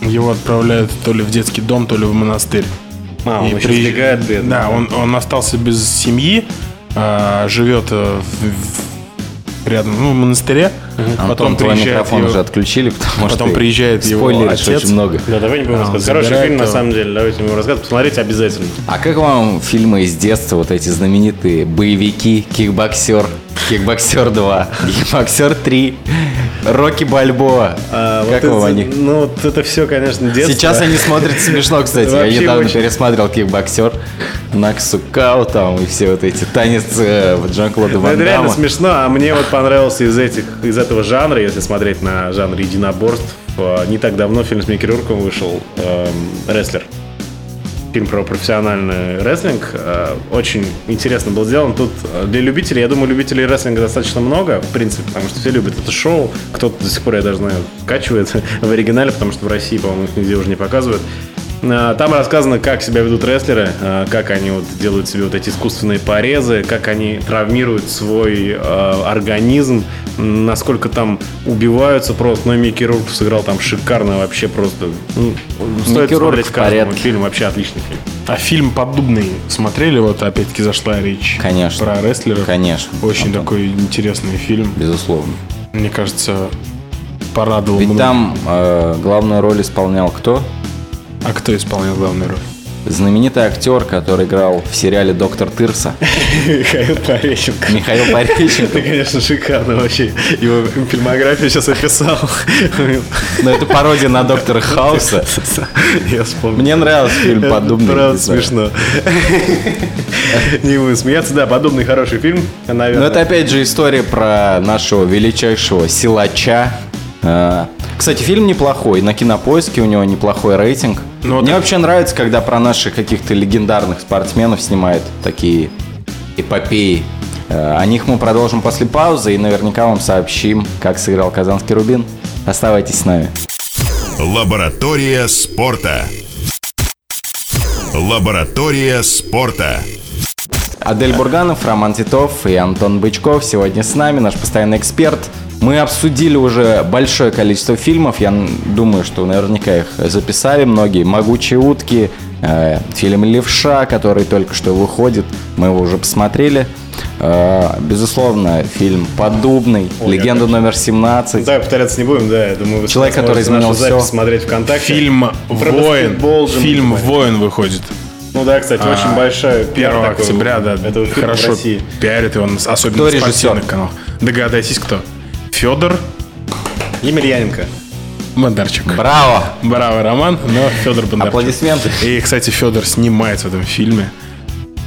Speaker 4: его отправляют то ли в детский дом, то ли в монастырь.
Speaker 2: А, он
Speaker 4: И
Speaker 2: сбегает при этом.
Speaker 4: Да, он, он остался без семьи, а, живет э, в- в- рядом, ну, в монастыре.
Speaker 3: Антон, твой микрофон
Speaker 4: его-
Speaker 3: уже отключили, потому
Speaker 4: потом
Speaker 3: что
Speaker 4: приезжает его отец.
Speaker 3: очень много.
Speaker 2: Да, давай не будем рассказывать. Хороший фильм, на
Speaker 4: его.
Speaker 2: самом деле. Давайте не будем рассказывать. Посмотрите обязательно.
Speaker 3: А как вам фильмы из детства, вот эти знаменитые боевики, кикбоксер, кикбоксер 2, кикбоксер 3, Рокки Бальбоа?
Speaker 2: А, вот
Speaker 3: как
Speaker 2: это-
Speaker 3: вам они?
Speaker 2: Ну, вот это все, конечно, детство.
Speaker 3: Сейчас они смотрят смешно, кстати. Я недавно
Speaker 2: очень.
Speaker 3: пересмотрел кикбоксер, Наксукау там и все вот эти танец э, Жан-Клода
Speaker 2: Ну,
Speaker 3: Ван
Speaker 2: это реально смешно, а мне вот понравился из этих, из этого жанра, если смотреть на жанр единоборств. э, Не так давно фильм с Микки Рурком вышел, эм, «Рестлер». Фильм про профессиональный рестлинг. Э, Очень интересно был сделан. Тут э, для любителей, я думаю, любителей рестлинга достаточно много, в принципе, потому что все любят это шоу. Кто-то до сих пор, я даже знаю, скачивает в оригинале, потому что в России, по-моему, их нигде уже не показывают. Э, Там рассказано, как себя ведут рестлеры, э, как они вот делают себе вот эти искусственные порезы, как они травмируют свой э, организм, насколько там убиваются просто. Но Микки Рурк сыграл там шикарно вообще просто. Ну, Стоит
Speaker 3: Микки
Speaker 2: смотреть
Speaker 3: в
Speaker 2: каждому фильм, вообще отличный фильм.
Speaker 4: А фильм «Поддубный» смотрели? Вот опять-таки зашла речь.
Speaker 3: Конечно.
Speaker 4: Про рестлеров.
Speaker 3: Конечно.
Speaker 4: Очень
Speaker 3: Антон,
Speaker 4: такой интересный фильм.
Speaker 3: Безусловно.
Speaker 4: Мне кажется, порадовал
Speaker 3: Ведь
Speaker 4: многих.
Speaker 3: там э, главную роль исполнял кто?
Speaker 4: А кто исполнял главную роль?
Speaker 3: Знаменитый актер, который играл в сериале «Доктор Тырса»
Speaker 2: Михаил Пореченко.
Speaker 3: Михаил Пореченко.
Speaker 2: Ты, конечно, шикарно вообще. Его фильмографию сейчас описал.
Speaker 3: Но это пародия на доктора Хауса.
Speaker 2: Я вспомнил.
Speaker 3: Мне нравился фильм
Speaker 2: Это
Speaker 3: «Поддубный».
Speaker 2: Правда смешно. Не буду смеяться. Да, подобный хороший фильм,
Speaker 3: Но
Speaker 2: наверное.
Speaker 3: это опять же история про нашего величайшего силача. Э, Кстати, фильм неплохой. На кинопоиске у него неплохой рейтинг.
Speaker 4: Ну,
Speaker 3: Мне
Speaker 4: так-
Speaker 3: вообще нравится, когда про наших каких-то легендарных спортсменов снимают такие эпопеи. Э, О них мы продолжим после паузы и наверняка вам сообщим, как сыграл Казанский Рубин. Оставайтесь с нами.
Speaker 1: Лаборатория спорта. Лаборатория спорта.
Speaker 3: Адель Бурганов, Роман Титов и Антон Бычков сегодня с нами, наш постоянный эксперт. Мы обсудили уже большое количество фильмов, я думаю, что наверняка их записали многие. «Могучие утки», э, фильм «Левша», который только что выходит, мы его уже посмотрели. Э, безусловно, фильм «Поддубный»,
Speaker 2: Ой,
Speaker 3: «Легенда
Speaker 2: я
Speaker 3: номер 17».
Speaker 2: Да, повторяться не будем, да, я думаю, вы
Speaker 3: Человек, который изменил
Speaker 2: запись
Speaker 3: всё.
Speaker 2: смотреть ВКонтакте.
Speaker 4: Фильм
Speaker 2: Про
Speaker 4: «Воин». Фильм. «Воин» выходит.
Speaker 2: Ну да, кстати,
Speaker 4: А,
Speaker 2: очень большая
Speaker 4: 1
Speaker 2: пиар такой
Speaker 4: октября, да,
Speaker 2: в
Speaker 4: хорошо
Speaker 2: России.
Speaker 4: пиарит его, особенно
Speaker 3: Кто
Speaker 4: на
Speaker 3: режиссер?
Speaker 4: спортивных каналах. Догадайтесь, кто? Федор
Speaker 2: Емельяненко.
Speaker 4: Бондарчук.
Speaker 3: Браво!
Speaker 4: Браво, Роман, но Федор Бондарчук.
Speaker 3: Аплодисменты.
Speaker 4: И, кстати, Федор снимается в этом фильме.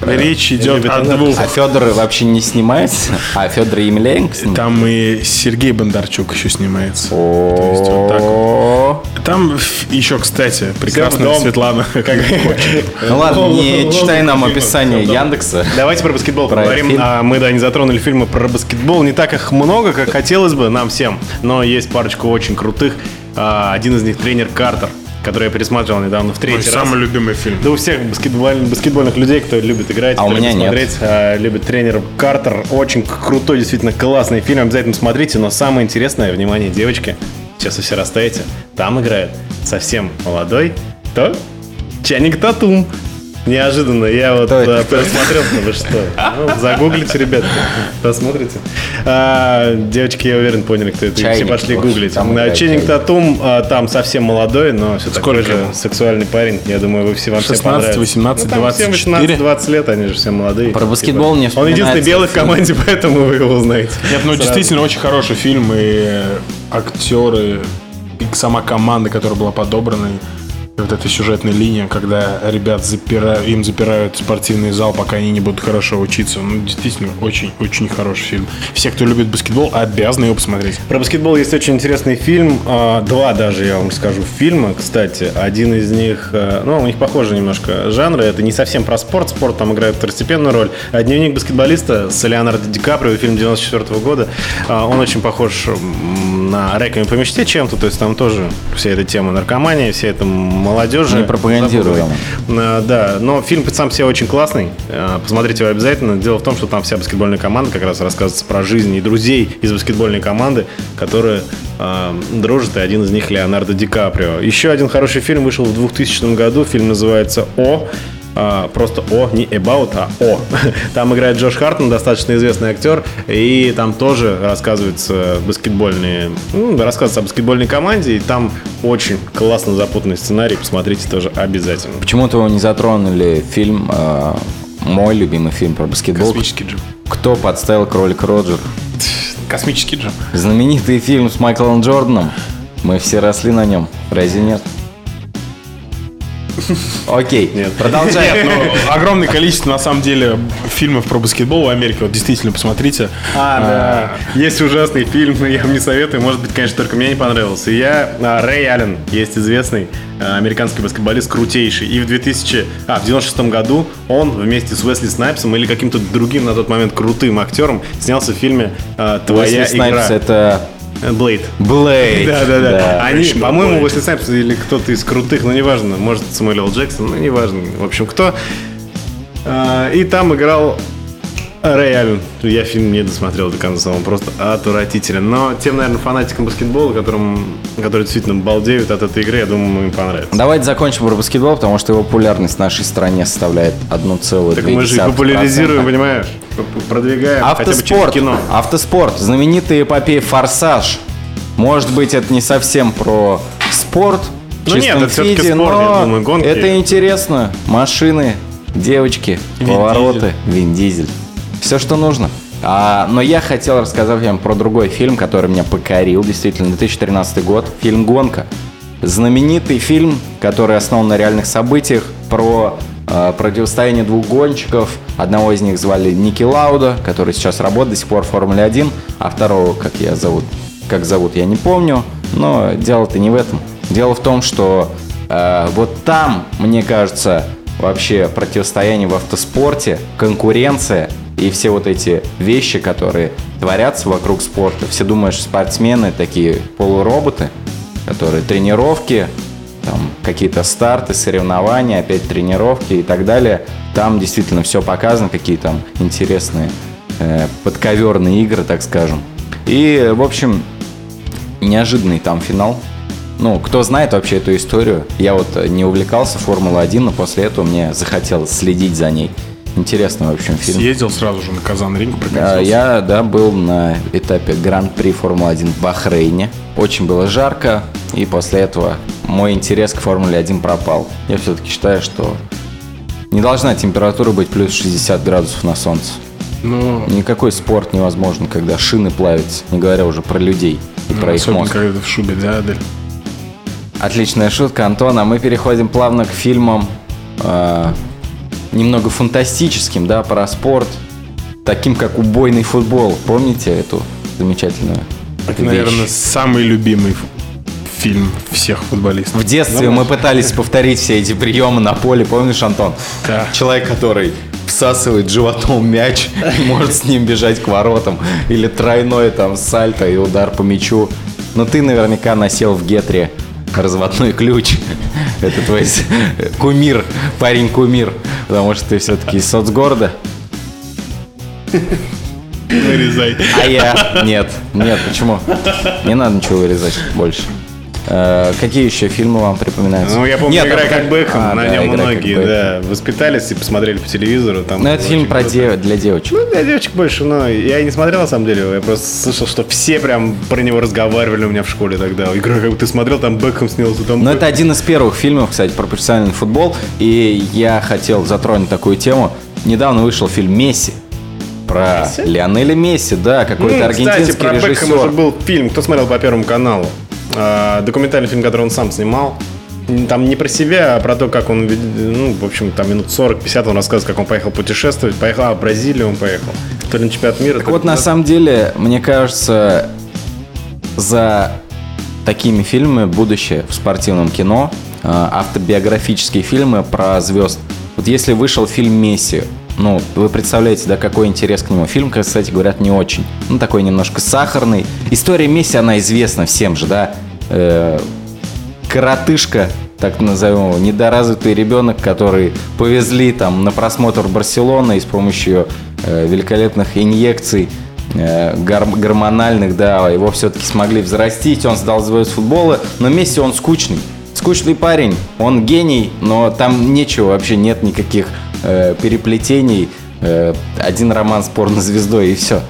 Speaker 4: Речь идет о двух.
Speaker 3: А Федор вообще не снимается? А Федор Емельяненко снимается?
Speaker 4: Там и Сергей Бондарчук еще снимается. То есть вот так вот.
Speaker 3: О,
Speaker 4: Там еще, кстати, прекрасная. Светлана.
Speaker 3: Ну ладно, не читай нам описание Яндекса.
Speaker 2: Давайте про баскетбол поговорим. А, мы, да, не затронули фильмы про баскетбол. Не так их много, как хотелось бы нам всем. Но есть парочку очень крутых. А, один из них тренер Картер, который я пересматривал недавно в
Speaker 4: Мой
Speaker 2: третий раз.
Speaker 4: самый любимый фильм.
Speaker 2: Да у всех баскетболь- баскетбольных людей, кто любит играть,
Speaker 3: А
Speaker 2: кто
Speaker 3: у меня
Speaker 2: любит смотреть, а, любит тренер Картер. Очень крутой, действительно классный фильм. Обязательно смотрите. Но самое интересное, внимание, девочки, сейчас вы все растаете. Там играет совсем молодой. Кто? Чаник Татум. Неожиданно. Я вот
Speaker 3: Кто это?
Speaker 2: а, посмотрел, ну вы что? Ну, загуглите, ребят, посмотрите. А, девочки, я уверен, поняли, кто это. И Все
Speaker 3: Чайник,
Speaker 2: пошли
Speaker 3: в общем,
Speaker 2: гуглить.
Speaker 3: там
Speaker 2: А,
Speaker 3: играет
Speaker 2: Ченнинг
Speaker 3: Чайник.
Speaker 2: Татум а, там совсем молодой, но все такой же сексуальный парень. Я думаю, вы все вам все
Speaker 4: 16,
Speaker 2: понравится.
Speaker 4: 18,
Speaker 2: Ну, там всем
Speaker 4: 24.
Speaker 2: 18-20 лет, они же все молодые.
Speaker 3: Про баскетбол мне
Speaker 2: Он единственный белый в команде, поэтому вы его узнаете.
Speaker 4: Нет, ну
Speaker 2: Сразу.
Speaker 4: действительно очень хороший фильм, и э, актеры, и сама команда, которая была подобрана, вот эта сюжетная линия, когда ребят запирают, им запирают спортивный зал, пока они не будут хорошо учиться. Ну, действительно, очень-очень хороший фильм. Все, кто любит баскетбол, обязаны его посмотреть.
Speaker 2: Про баскетбол есть очень интересный фильм. а, Два даже, я вам скажу, фильма, кстати. Один из них, э, ну, у них похожи немножко жанры. Это не совсем про спорт. Спорт там играет второстепенную роль. А «Дневник баскетболиста» с Леонардо Ди Каприо, фильм 94 года. а, Он очень похож на «Реквием по мечте» чем-то. То есть там тоже вся эта тема наркомании, вся эта молодежи.
Speaker 3: Не пропагандируем.
Speaker 2: А, Да, но фильм сам себе очень классный. А, Посмотрите его обязательно. Дело в том, что там вся баскетбольная команда как раз рассказывается про жизнь и друзей из баскетбольной команды, которые а, дружат, и один из них Леонардо Ди Каприо. Еще один хороший фильм вышел в 2000 году. Фильм называется «О». А, просто О, не About, а О. Там играет Джош Хартман, достаточно известный актер, и там тоже рассказывается баскетбольные, ну, рассказывается о баскетбольной команде, и там очень классно запутанный сценарий, посмотрите тоже обязательно.
Speaker 3: Почему-то вы не затронули фильм, э, мой любимый фильм про баскетбол.
Speaker 4: Космический джим.
Speaker 3: Кто подставил кролик Роджер?
Speaker 4: Космический джим.
Speaker 3: Знаменитый фильм с Майклом Джорданом. Мы все росли на нем. Разве нет? Окей,
Speaker 2: Нет.
Speaker 3: продолжаем.
Speaker 4: Нет, ну, огромное количество, на самом деле, фильмов про баскетбол в Америке. Вот действительно, посмотрите.
Speaker 2: А, да. Есть ужасный фильм, я вам не советую. Может быть, конечно, только мне не понравился. Я а, Рэй Аллен, есть известный а, американский баскетболист, крутейший. И в 2000, а, в 96 году он вместе с Уэсли Снайпсом или каким-то другим на тот момент крутым актером снялся в фильме а, «Твоя
Speaker 3: Уэсли
Speaker 2: игра».
Speaker 3: Снайпс это
Speaker 2: Блейд.
Speaker 3: Блейд.
Speaker 2: Да, да, да. Они, по-моему,
Speaker 4: Блейд.
Speaker 2: Уэсли Снайпс или кто-то из крутых, ну неважно, может Самуэл Л. Джексон, ну неважно, в общем, кто. А, И там играл Рэй Аллен. Я фильм не досмотрел до конца, он просто отвратителен. Но тем, наверное, фанатикам баскетбола, которым, которые действительно балдеют от этой игры, я думаю, им понравится.
Speaker 3: Давайте закончим про баскетбол, потому что его популярность в нашей стране составляет 1,2%.
Speaker 2: Так мы же и популяризируем, понимаешь? Продвигаем хотя бы
Speaker 3: Автоспорт.
Speaker 2: кино.
Speaker 3: Автоспорт. Знаменитая эпопея «Форсаж». Может быть, это не совсем про спорт.
Speaker 2: Ну нет,
Speaker 3: чистом
Speaker 2: это всё-таки
Speaker 3: виде,
Speaker 2: спорт, я
Speaker 3: но
Speaker 2: думаю, гонки.
Speaker 3: Это интересно. Машины, девочки, повороты, Вин Дизель. Все, что нужно. А, но я хотел рассказать вам про другой фильм, который меня покорил. Действительно, 2013 год. Фильм «Гонка». Знаменитый фильм, который основан на реальных событиях, про э, противостояние двух гонщиков. Одного из них звали Ники Лауда, который сейчас работает до сих пор в Формуле 1, а второго, как я зовут, как зовут, я не помню. Но дело-то не в этом. Дело в том, что э, вот там, мне кажется, вообще противостояние в автоспорте, конкуренция и все вот эти вещи, которые творятся вокруг спорта. Все думают, что спортсмены такие полуроботы, которые тренировки, там какие-то старты, соревнования, опять тренировки и так далее. Там действительно все показано, какие там интересные э, подковерные игры, так скажем. И, в общем, неожиданный там финал. Ну, кто знает вообще эту историю, я вот э, не увлекался Формулой-1, но после этого мне захотелось следить за ней. Интересный, в общем, фильм.
Speaker 4: Съездил сразу же на Казан-ринг,
Speaker 3: А,
Speaker 4: прокатился.
Speaker 3: Я, да, был на этапе Гран-при Формулы-1 в Бахрейне. Очень было жарко, и после этого мой интерес к Формуле-1 пропал. Я все-таки считаю, что не должна температура быть плюс 60 градусов на солнце.
Speaker 4: Ну,
Speaker 3: Никакой спорт невозможен, когда шины плавятся, не говоря уже про людей и про их мозг.
Speaker 4: когда в шубе, да, Адель?
Speaker 3: Отличная шутка, Антон. А мы переходим плавно к фильмам. э, немного фантастическим, да, про спорт, таким как убойный футбол. Помните эту замечательную
Speaker 4: Это,
Speaker 3: вещь?
Speaker 4: наверное, самый любимый фильм всех футболистов.
Speaker 3: В детстве мы пытались повторить все эти приемы на поле, помнишь, Антон?
Speaker 4: Да.
Speaker 3: Человек, который всасывает животом мяч, и может с ним бежать к воротам, или тройной там сальто и удар по мячу. Но ты наверняка носил в гетре разводной ключ. Это твой кумир, парень-кумир, потому что ты все-таки из соцгорода.
Speaker 4: Вырезай.
Speaker 3: А я? Нет, нет, почему? Не надо ничего вырезать больше. Э, какие еще фильмы вам припоминаются?
Speaker 2: Ну, я помню,
Speaker 3: Нет,
Speaker 2: игра как Бэкхэм,
Speaker 3: А,
Speaker 2: на
Speaker 3: да,
Speaker 2: нем
Speaker 3: «Играй как
Speaker 2: многие,
Speaker 3: Бэкхэм».
Speaker 2: да, воспитались и посмотрели по телевизору. Там
Speaker 3: Ну, это фильм про дев- для девочек.
Speaker 2: Ну, для девочек больше, но я и не смотрел, на самом деле. Я просто слышал, что все прям про него разговаривали у меня в школе тогда. Игра, как ты смотрел, там Бэкхэм снялся, там...
Speaker 3: Но это один из первых фильмов, кстати, про профессиональный футбол. И я хотел затронуть такую тему. Недавно вышел фильм «Месси». Про Лионеля Месси, да, какой-то
Speaker 2: Ну,
Speaker 3: аргентинский
Speaker 2: Кстати, про Бэкхэма уже
Speaker 3: режиссер.
Speaker 2: был фильм, кто смотрел по Первому каналу. А, документальный фильм, который он сам снимал. Там не про себя, а про то, как он, ну, в общем, там минут 40-50 он рассказывает, как он поехал путешествовать. Поехал, а, в Бразилию он поехал. То ли на чемпионат мира.
Speaker 3: Так вот, на самом деле, мне кажется, за такими фильмами будущее в спортивном кино, э, автобиографические фильмы про звезд. Вот если вышел фильм «Месси», ну, вы представляете, да, какой интерес к нему. Фильм, кстати, говорят, не очень. Ну, такой немножко сахарный. История Месси, она известна всем же, да. Э, коротышка, так назовем его, недоразвитый ребенок, который повезли там на просмотр Барселоны и с помощью э, великолепных инъекций э, гор- гормональных, да, его все-таки смогли взрастить, он сдал звезд футбола, но Месси он скучный. Скучный парень, он гений, но там нечего, вообще нет никаких э, переплетений. Э, один роман с порнозвездой и все.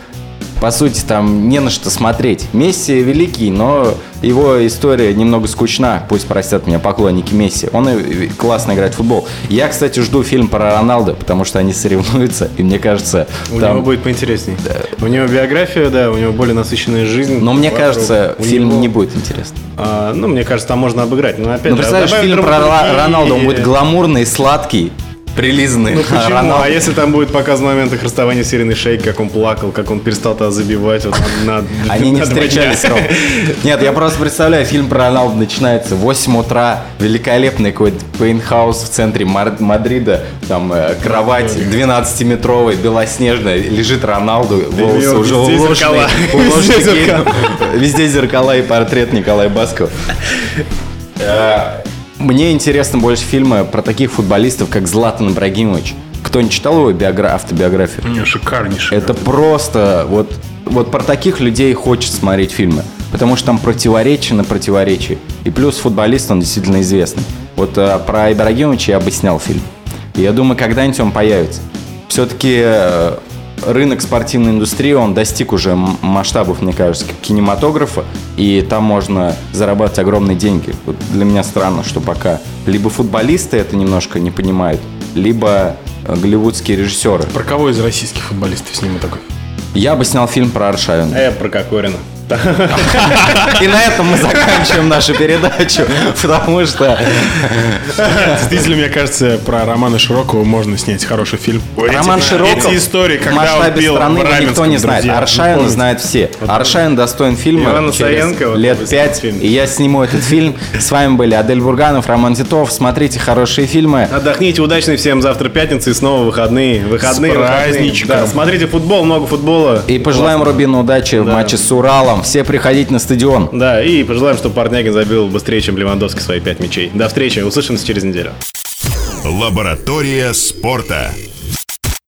Speaker 3: По сути, там не на что смотреть. Месси великий, но его история немного скучна. Пусть простят меня поклонники Месси. Он и- и классно играет в футбол. Я, кстати, жду фильм про Роналду, потому что они соревнуются, и мне кажется,
Speaker 2: У
Speaker 3: там...
Speaker 2: него будет поинтересней. У него биография, да, у него более насыщенная жизнь.
Speaker 3: Но мне
Speaker 2: Вокруг.
Speaker 3: кажется,
Speaker 2: У
Speaker 3: фильм
Speaker 2: него-
Speaker 3: не будет интересным.
Speaker 2: А, ну, мне кажется, там можно обыграть. Но опять
Speaker 3: Ну,
Speaker 2: же,
Speaker 3: представляешь, фильм про. Ро- Роналду, он будет гламурный, сладкий, прилизанный.
Speaker 2: Ну почему?
Speaker 3: Роналду-
Speaker 2: А если там будет показ момент их расставания с Ириной Шейк, как он плакал, как он перестал тогда забивать вот на,
Speaker 3: Они не
Speaker 2: на
Speaker 3: встречались, Ром. Нет, я просто представляю, фильм про Роналду начинается в 8 утра, великолепный какой-то пейнтхаус в центре Мадрида, там э, кровать 12-метровая, белоснежная, лежит Роналду, волосы уже уложены.
Speaker 2: Везде зеркала
Speaker 3: и портрет Николая Баскова. Э, Мне интересно больше фильмы про таких футболистов, как Златан Ибрагимович. Кто не читал его биогра- автобиографию?
Speaker 4: Него шикарнейший.
Speaker 3: Это просто вот, вот про таких людей хочется смотреть фильмы. Потому что там противоречие на противоречие. И плюс футболист, он действительно известный. Вот э, про Ибрагимовича я бы снял фильм. И я думаю, когда-нибудь он появится. Все-таки рынок спортивной индустрии, он достиг уже масштабов, мне кажется, кинематографа. И там можно зарабатывать огромные деньги. Вот для меня странно, что пока либо футболисты это немножко не понимают, либо э, голливудские режиссеры.
Speaker 4: Про кого из российских футболистов сниму такой?
Speaker 3: Я бы снял фильм про Аршавина.
Speaker 2: А я про Кокорина.
Speaker 3: И на этом мы заканчиваем нашу передачу, потому что
Speaker 4: Действительно, мне кажется, про Романа Широкого можно снять хороший фильм.
Speaker 3: Роман
Speaker 4: Эти-
Speaker 3: Широков
Speaker 4: Эти истории,
Speaker 3: в
Speaker 4: когда он
Speaker 3: масштабе
Speaker 4: пел
Speaker 3: страны никто не знает.
Speaker 4: друзья. Помните?
Speaker 3: знает все. Аршавин достоин фильма
Speaker 2: Ивана Саенко
Speaker 3: лет пять,
Speaker 2: снять фильм.
Speaker 3: и я сниму этот фильм. С вами были Адель Бурганов, Роман Титов. Смотрите хорошие фильмы.
Speaker 2: Отдохните, удачной всем завтра пятница и снова выходные. Выходные,
Speaker 4: С праздничком.
Speaker 2: Да, смотрите футбол, много футбола.
Speaker 3: И пожелаем Рубину удачи в матче с Уралом. Все приходите на стадион.
Speaker 2: Да, и пожелаем, чтобы Портнягин забил быстрее, чем Левандовский свои пять мячей. До встречи, услышимся через неделю.
Speaker 1: Лаборатория спорта.